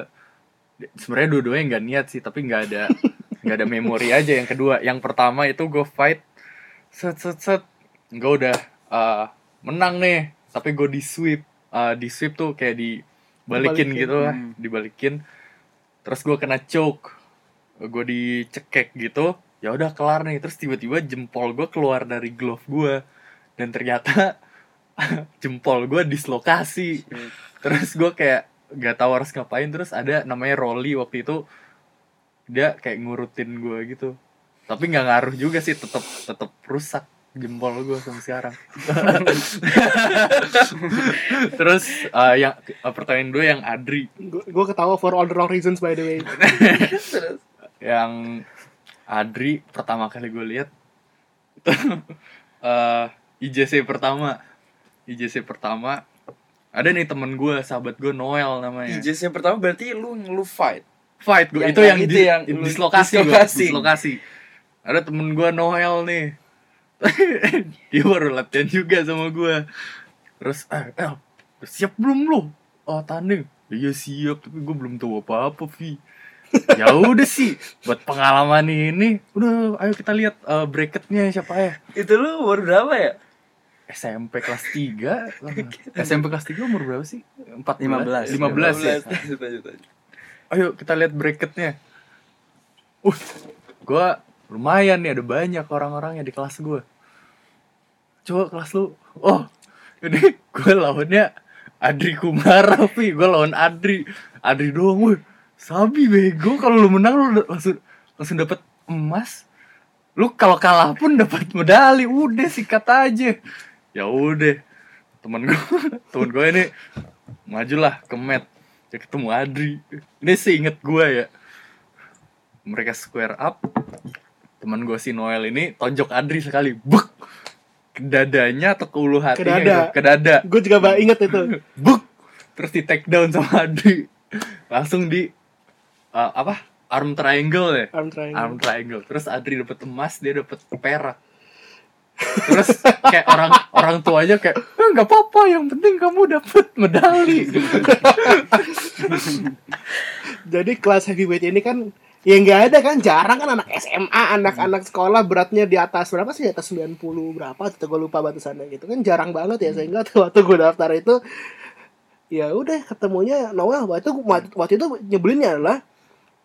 sebenarnya dua-duanya nggak niat sih tapi nggak ada nggak ada memori aja. Yang kedua yang pertama itu gue fight set set set. Gue udah uh, menang nih tapi gue di sweep. Uh, di sweep tuh kayak dibalikin Dibalikin. gitu lah. Hmm. dibalikin. Terus gue kena choke. Gue dicekek gitu. Ya udah kelar nih. Terus tiba-tiba jempol gue keluar dari glove gue dan ternyata jempol gue dislokasi. Terus gue kayak gak tahu harus ngapain. Terus ada namanya Rolly waktu itu. Dia kayak ngurutin gue gitu. Tapi nggak ngaruh juga sih. Tetep tetep rusak jempol gue sampai sekarang terus uh, yang uh, pertanyaan dua yang Adri. Gue ketawa for all the wrong reasons by the way. Yang Adri pertama kali gue lihat itu eh, IJC pertama. IJC pertama ada nih temen gue sahabat gue Noel namanya. Yang pertama berarti lu lu fight? Fight gue Yang- itu yang yang, itu di- yang lu- dislokasi gua, dislokasi. dislokasi. Ada temen gue Noel nih dia baru latihan juga sama gue terus eh, eh udah siap belum lo oh tanding iya siap tapi gue belum tahu apa apa Vi ya udah sih buat pengalaman ini udah ayo kita lihat eh, bracketnya siapa ya Itu lu umur berapa ya? SMP kelas 3 SMP kelas 3 umur berapa sih? 14 15. 15 ya? Lanjut, lanjut, lanjut. Ayo kita lihat bracketnya Uh, gue lumayan nih ada banyak orang-orangnya di kelas gue Coba kelas lu. Oh, ini gue lawannya Adri Kumara, Vi Gue lawan Adri. Adri doang, woi. Sabi bego, kalau lu menang lu langsung langsung dapat emas. Lu kalau kalah pun dapat medali. Udah sikat aja. Ya udah. Temen gue temen gue ini majulah ke mat. Ya ketemu Adri. Ini sih inget gue ya. Mereka square up temen gue si Noel ini tonjok Adri sekali. Buk! Ke dadanya atau ke ulu hatinya dada. gitu. ke dada gue juga ba- inget itu. Buk! Terus di take down sama Adri. Langsung di uh, apa? Arm triangle ya? Arm triangle. Arm triangle. Terus Adri dapat emas dia dapat perak. Terus kayak orang orang tuanya kayak "Eh, nggak apa-apa yang penting kamu dapat medali. Jadi kelas heavyweight ini kan ya nggak ada kan jarang kan anak SMA anak-anak sekolah beratnya di atas berapa sih? Di atas 90 berapa atau gue lupa batasannya gitu. Kan jarang banget ya sehingga tuh waktu gue daftar itu ya udah ketemunya Noel. Waktu waktu, waktu itu nyebelinnya adalah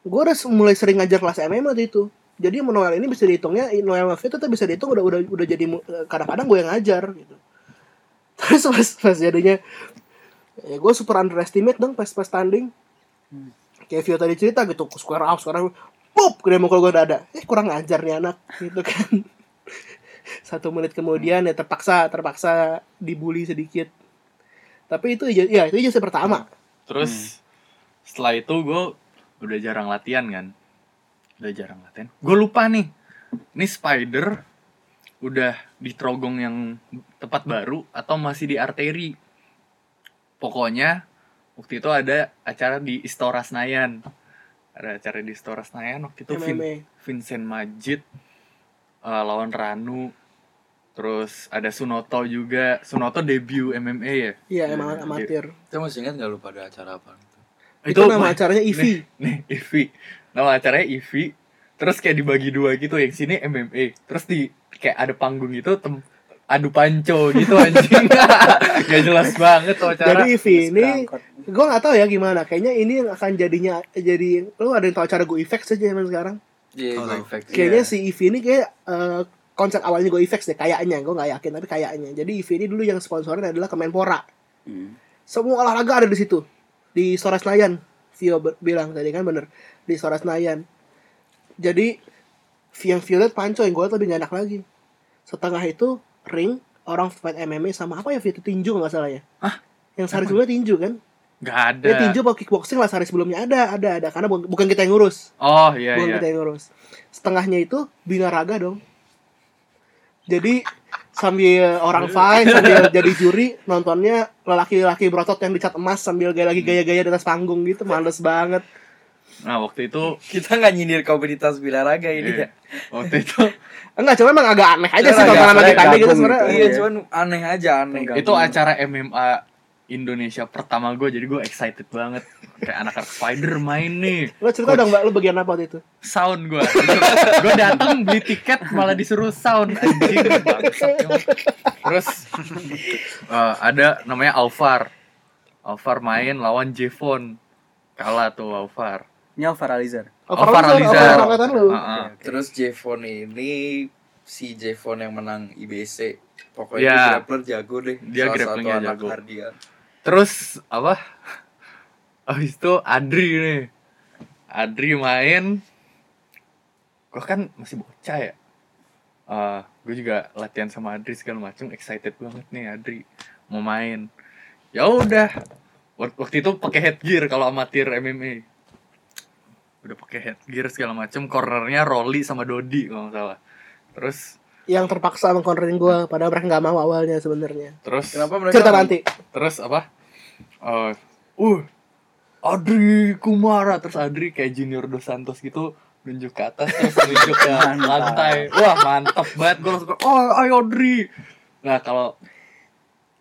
gue udah mulai sering ngajar kelas MM waktu itu. Jadi Noel ini bisa dihitungnya Noel Mafia itu tuh bisa dihitung udah udah udah jadi mu- kadang-kadang gue yang ngajar gitu. Terus pas pas jadinya ya gue super underestimate dong pas pas tanding kayak Vio tadi cerita gitu square up sekarang pop gede mukul gue dada. Eh kurang ngajar nih anak gitu kan. Satu menit kemudian ya terpaksa terpaksa dibully sedikit. Tapi itu ya itu ijazah pertama. Terus setelah itu gue udah jarang latihan kan. Udah jarang latihan. Gue lupa nih ini spider udah di trogong yang tempat baru atau masih di arteri. Pokoknya waktu itu ada acara di Istora Senayan. Ada acara di Istora Senayan waktu itu Vin- MMA Vincent Majid eh, lawan Ranu. Terus ada Sunoto juga. Sunoto debut MMA ya? Iya emang Iya, amatir. Kita masih ingat gak lu pada acara apa? itu, nama acaranya Ivi. Nih Ivi. Nama acaranya Ivi. Terus kayak dibagi dua gitu yang sini MMA terus di kayak ada panggung itu tem adu panco gitu anjing. Gak jelas banget tuh acara. Jadi Ivi ini gue nggak tahu ya gimana. Kayaknya ini yang akan jadinya jadi lu ada yang tahu acara Go Effects aja zaman sekarang? Iya, Oh, gue tahu. effect. kayaknya si Ivi ini kayak eh, konsep awalnya Go Effects deh kayaknya. Gue nggak yakin tapi kayaknya. Jadi Ivi ini dulu yang sponsorin adalah Kemenpora. Hmm. semua olahraga ada di situ. Di Stora Senayan Vio bilang tadi kan bener. Di Stora Senayan. Jadi yang Violet panco yang gue lebih gak enak lagi. Setengah itu ring orang fight MMA sama apa ya itu tinju nggak salah ya? Hah? yang sehari sebelumnya tinju kan? Nggak ada. Ya tinju atau kickboxing lah sehari sebelumnya ada ada ada. Karena bu- bukan kita yang ngurus. Oh iya bukan iya. kita yang ngurus. Setengahnya itu binaraga dong. Jadi sambil orang fight sambil jadi juri nontonnya lelaki-lelaki berotot yang dicat emas sambil gaya lagi gaya-gaya di atas panggung gitu males banget nah waktu itu Kita nggak nyindir komunitas bilaraga ini iya, ya. waktu itu enggak cuma emang agak aneh aja sih aneh, lagi tadi gitu gabung sebenarnya. gitu. Iya, cuman aneh aja aneh. itu acara MMA Indonesia pertama gue jadi gue excited banget. Kayak anak-anak spider main nih. Lo cerita dong mbak lo bagian apa waktu itu? Sound gue gue datang beli tiket malah disuruh sound anjing terus eh, ada namanya Alvar. Alvar main lawan Jevon kalah tuh Alvar Ini Alvar Alizar. Alvar Alizar, Alizar. Alvar angkatan lu Heeh. Terus Jevon ini si Jevon yang menang IBC. Pokoknya dia grappler jago deh. Dia Salah satu grapplingnya anak jago. Hardian. terus apa Abis itu Adri nih Adri main Gue kan masih bocah ya Eh, Gue juga latihan sama Adri segala macem Excited banget nih Adri Mau main ya udah Wak- Waktu itu pakai headgear kalau amatir MMA Udah pakai headgear segala macem Cornernya Rolly sama Dodi kalau nggak salah. Terus yang terpaksa mengkontrolin gue padahal mereka nggak mau awalnya sebenarnya. Terus Kenapa mereka cerita nanti. Terus apa? Eh uh Adri Kumara. Terus Adri kayak Junior Dos Santos gitu nunjuk ke atas terus nunjuk ke lantai. Wah mantap banget. Gue langsung oh ayo Adri. Nah kalau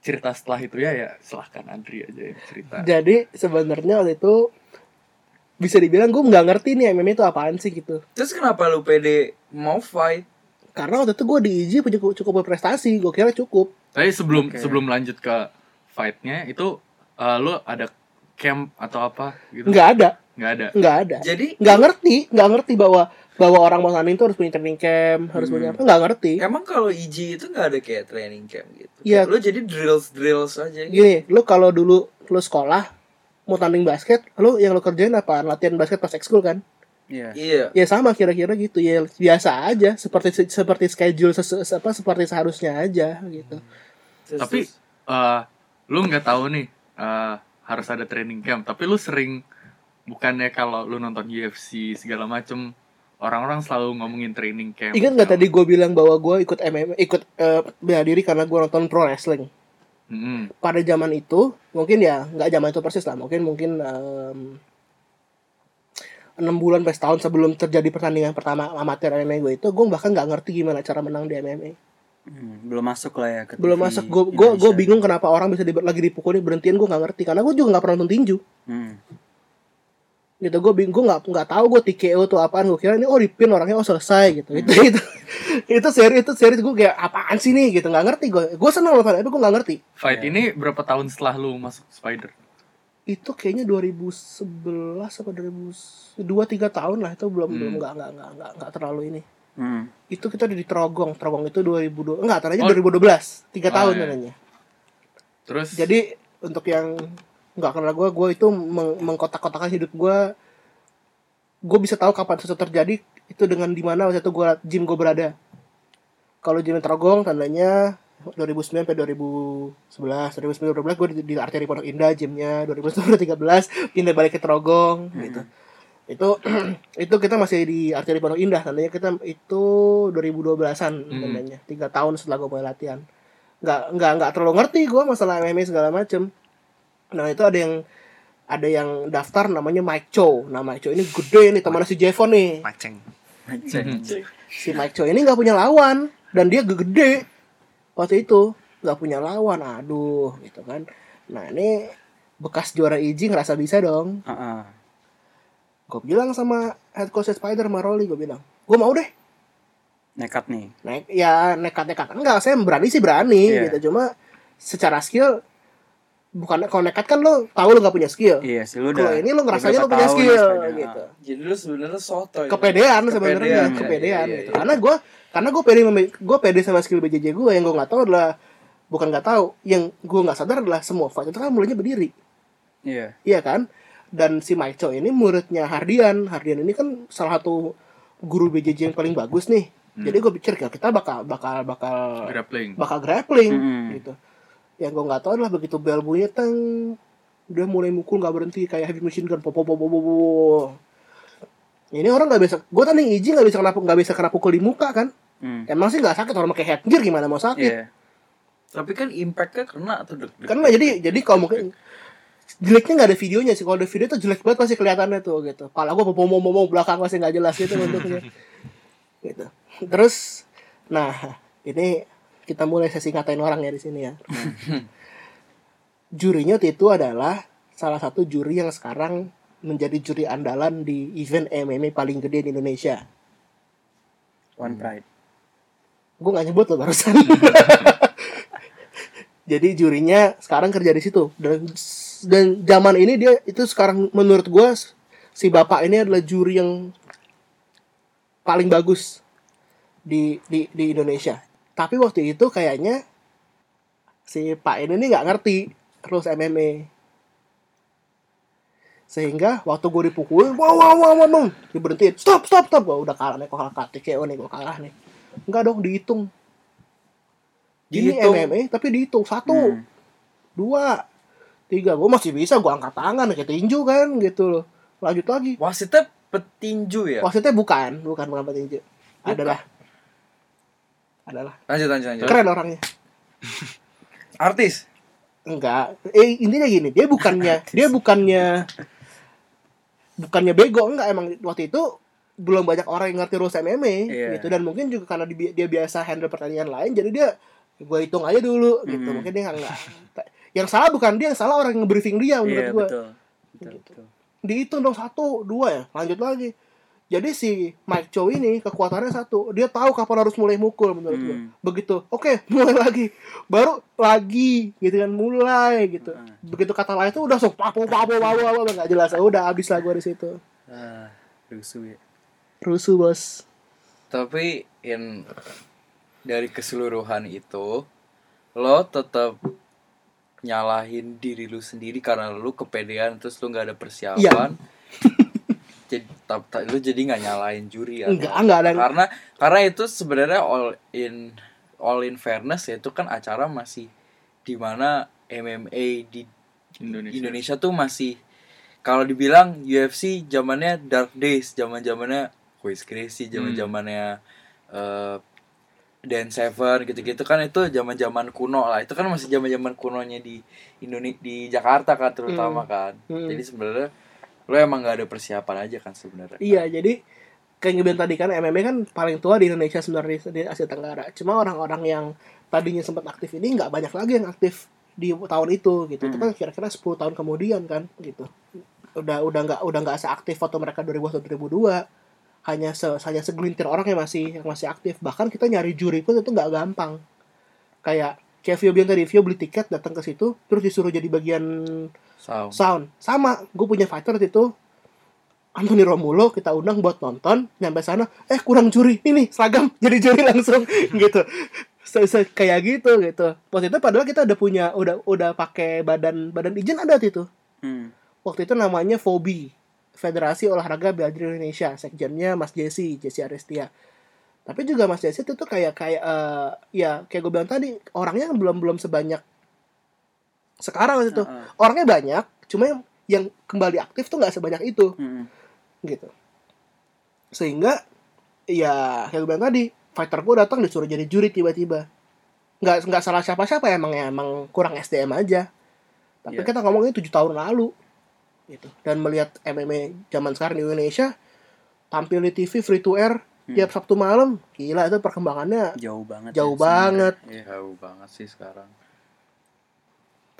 cerita setelah itu ya ya silahkan Adri aja yang cerita. Jadi sebenarnya waktu itu bisa dibilang gue nggak ngerti nih MMA itu apaan sih gitu. Terus kenapa lu pede mau fight? Karena waktu itu gue di IJ punya cukup, cukup berprestasi, gue kira cukup. tapi sebelum Oke. sebelum lanjut ke fightnya itu eh, lu ada camp atau apa gitu Nggak ada, nggak ada nggak ada. Jadi Nggak ngerti, nggak ngerti bahwa bahwa orang mau tanding itu harus punya training camp, harus Hmm. punya apa? Nggak ngerti. emang kalau EG itu nggak ada kayak training camp gitu. Iya. Lu jadi drills drills aja gitu. Gini, lu kalau dulu lu sekolah mau tanding basket, lu yang lu kerjain apa? Latihan basket pas ekskul kan? Iya. Iya. Ya sama kira-kira gitu ya biasa aja seperti seperti schedule ses- se- apa seperti seharusnya aja gitu. Terus- tapi eh, lu nggak tahu nih eh, harus ada training camp tapi lu sering bukannya kalau lu nonton UFC segala macem orang-orang selalu ngomongin training camp Ingat nggak tadi gue bilang bahwa gue ikut MMA, ikut eh, bela diri karena gue nonton pro wrestling. Mm-mm. Pada zaman itu mungkin ya nggak zaman itu persis lah, mungkin mungkin em, enam bulan pas tahun sebelum terjadi pertandingan pertama amatir MMA gue itu, gue bahkan nggak ngerti gimana cara menang di MMA. Hmm, belum masuk lah ya ke Belum TV masuk, gue gue bingung kenapa orang bisa di, lagi dipukulin berhentiin gue nggak ngerti karena gue juga nggak pernah nonton tinju. Hmm. Gitu gue bingung gue nggak nggak tahu gue TKO tuh apaan gue kira ini oh dipin orangnya oh selesai gitu. Itu itu itu seri itu seri gue kayak apaan sih nih gitu. Nggak ngerti gue gue seneng nonton tapi gue nggak ngerti. Fight ini berapa tahun setelah lu masuk Spider? Itu kayaknya 2011 apa 2000 dua tiga tahun lah itu belum Hmm. belum nggak nggak nggak nggak nggak terlalu ini. Hmm. itu kita udah di Trogong Trogong itu 2002 enggak tadinya Oh. 2012 tiga Oh, tahun iya. namanya. Terus? Jadi untuk yang nggak kenal gue gue itu meng- mengkotak-kotakan hidup gue gue bisa tahu kapan sesuatu terjadi itu dengan di mana waktu itu gue gym gue berada. Kalau gym Trogong tandanya 2009 sampai 2011 2009 2012 gue di, di arteri Pondok Indah gymnya. 2013 pindah balik ke Trogong gitu. Itu itu kita masih di arteri Pondok Indah. Tandanya kita itu 2012an Hmm. tandanya. Tiga tahun setelah gue mulai latihan. Nggak nggak nggak terlalu ngerti gue masalah MMA segala macem nah itu ada yang ada yang daftar namanya Mike Chow. Nah Mike Chow ini gede nih teman si Jevon nih. Maceng. si Mike Chow ini nggak punya lawan dan dia gede. Waktu itu nggak punya lawan. Aduh gitu kan. Nah ini bekas juara IJ ngerasa bisa dong. Ah, ah. gue bilang sama head coach Spider Maroli gue bilang gue mau deh. Nekat nih. Naik ya nekat nekat enggak saya berani sih berani Iya. gitu. Cuma secara skill bukan kalau nekat kan lo tahu lo nggak punya skill iya sih lu kalau udah ini lo ngerasanya lo punya skill sepeda. gitu Jadi lu sebenarnya soto. kepedean sebenarnya Kepedean, kepedean, iya, iya, gitu iya. karena gue karena gue pede gue pede sama skill BJJ gue yang gue nggak tahu adalah bukan nggak tahu yang gue nggak sadar adalah semua fight itu kan mulainya berdiri iya iya kan dan si Chow ini muridnya Hardian Hardian ini kan salah satu guru BJJ yang paling bagus nih Hmm. jadi gue pikir ya kita bakal bakal bakal grappling bakal grappling Mm-mm. gitu yang gue nggak tahu adalah begitu bel bunyi teng. Udah mulai mukul nggak berhenti kayak heavy machine gun popo popo popo ini orang nggak bisa gue tadi izin nggak bisa kena nggak bisa kena pukul di muka kan? Hmm. emang sih nggak sakit orang pakai headgear gimana mau sakit? Iya. Tapi kan impactnya kena tuh deg kan nggak jadi jadi kalau mungkin jeleknya nggak ada videonya sih. Kalau ada video tuh jelek banget pasti kelihatannya tuh gitu. Pala gue popo popo popo belakang masih nggak jelas gitu bentuknya. Gitu. Terus nah ini kita mulai sesi ngatain orang ya di sini ya. Jurinya itu adalah salah satu juri yang sekarang menjadi juri andalan di event MMA paling gede di Indonesia. One pride. Gue nggak nyebut loh barusan. Jadi jurinya sekarang kerja di situ. Dan dan zaman ini dia itu sekarang menurut gue si bapak ini adalah juri yang paling bagus di di di Indonesia tapi waktu itu kayaknya si pak ini nih nggak ngerti rules MMA sehingga waktu gue dipukulin wow wow wow wow wow, diberhentiin stop stop stop. Gue udah kalah nih gue kalah TKO nih gue kalah nih. Enggak dong dihitung. Ini Dihitung. MMA tapi dihitung. Satu Hmm. dua tiga. Gue masih bisa gue angkat tangan kayak tinju kan gitu loh. Lanjut lagi. Wasitnya petinju ya? wasitnya bukan bukan bukan petinju. Adalah adalah Lanjut lanjut lanjut. keren orangnya Artis. enggak eh intinya gini dia bukannya dia bukannya bukannya bego enggak emang waktu itu belum banyak orang yang ngerti rules MMA Iya. gitu dan mungkin juga karena di- dia biasa handle pertandingan lain jadi dia gue hitung aja dulu gitu Hmm. mungkin dia nggak yang salah bukan dia yang salah orang yang briefing dia menurut Iya gue betul. Betul, Gitu. betul. dihitung dong satu dua ya lanjut lagi jadi si Mike Chow ini kekuatannya satu. Dia tahu kapan harus mulai mukul menurut gue Hmm. begitu oke mulai lagi. Baru lagi gitu kan mulai gitu. Hmm. begitu kata lain tuh udah sok papo papo papo papo nggak jelas. Udah habis lah gue di situ. Ah, rusuh ya. rusuh bos. Tapi in dari keseluruhan itu lo tetap nyalahin diri lu sendiri karena lu kepedean terus lu nggak ada persiapan. Jadi tap- ta- lu jadi nggak nyalahin juri ya. enggak enggak ada Karena karena itu sebenarnya all in all in fairness ya itu kan acara masih di mana MMA di Indonesia. Indonesia tuh masih kalau dibilang UFC zamannya Dark Days, zaman zamannya Chris Gracie, zaman zamannya eh Dan Seven gitu-gitu kan itu zaman zaman kuno lah. Itu kan masih zaman zaman kunonya di Indonesia di Jakarta kan terutama kan. Hmm. Jadi sebenarnya lo emang gak ada persiapan aja kan sebenarnya. iya jadi kayak yang bilang tadi kan MMA kan paling tua di Indonesia sebenarnya di Asia Tenggara. Cuma orang-orang yang tadinya sempat aktif ini nggak banyak lagi yang aktif di tahun itu gitu. Itu kan kira-kira 10 tahun kemudian kan gitu. Udah udah nggak udah nggak seaktif foto mereka 2001 2002 hanya se, hanya segelintir orang yang masih yang masih aktif. Bahkan kita nyari juri pun itu nggak gampang. Kayak kayak Vio bilang tadi Vio beli tiket datang ke situ terus disuruh jadi bagian Sound. sound. Sama gue punya fighter waktu itu. Anthony Romulo kita undang buat nonton. Nyampe sana eh kurang juri. Ini nih seragam. Jadi juri langsung gitu. Se- se- kayak gitu gitu. Waktu itu padahal kita udah punya udah udah pakai badan badan izin ada waktu itu. Hmm. waktu itu namanya FOBI Federasi Olahraga Bela Diri Indonesia. Sekjennya Mas Jesse Jesse Arestia. Tapi juga Mas Jesse itu tuh kayak kayak eh, ya kayak gue bilang tadi orangnya belum belum sebanyak sekarang itu Heeh. orangnya banyak cuma yang, yang kembali aktif tuh nggak sebanyak itu Hmm. gitu sehingga ya kayak gue bilang tadi fighter gue datang disuruh jadi juri tiba-tiba nggak nggak salah siapa-siapa emang ya emang kurang SDM aja tapi Iya. kita ngomongnya tujuh tahun lalu gitu dan melihat MMA zaman sekarang di Indonesia tampil di TV free to air Hmm. tiap Sabtu malam gila itu perkembangannya Jauh banget. jauh ya, banget Iya, jauh banget sih sekarang.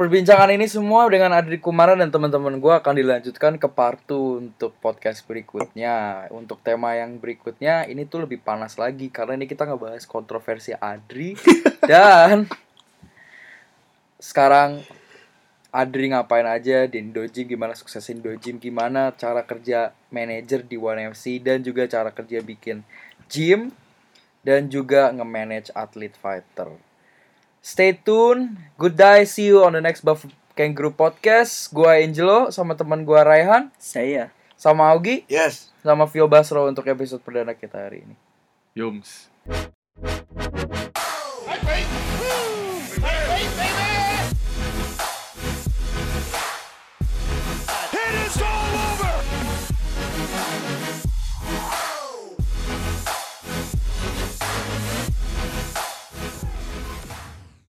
Perbincangan ini semua dengan Adri Kumara dan teman-teman gue akan dilanjutkan ke part 2 untuk podcast berikutnya. Untuk tema yang berikutnya ini tuh lebih panas lagi karena ini kita ngebahas kontroversi Adri dan sekarang Adri ngapain aja di Indojim gimana sukses Indojim gimana cara kerja manajer di One FC dan juga cara kerja bikin gym dan juga nge-manage atlet fighter. Stay tune. Good day. See you on the next Buff Kangaroo Podcast. Gua Angelo sama teman gua Raihan, Saya sama Augie, Yes. sama Vio Basro untuk episode perdana kita hari ini. Yoms.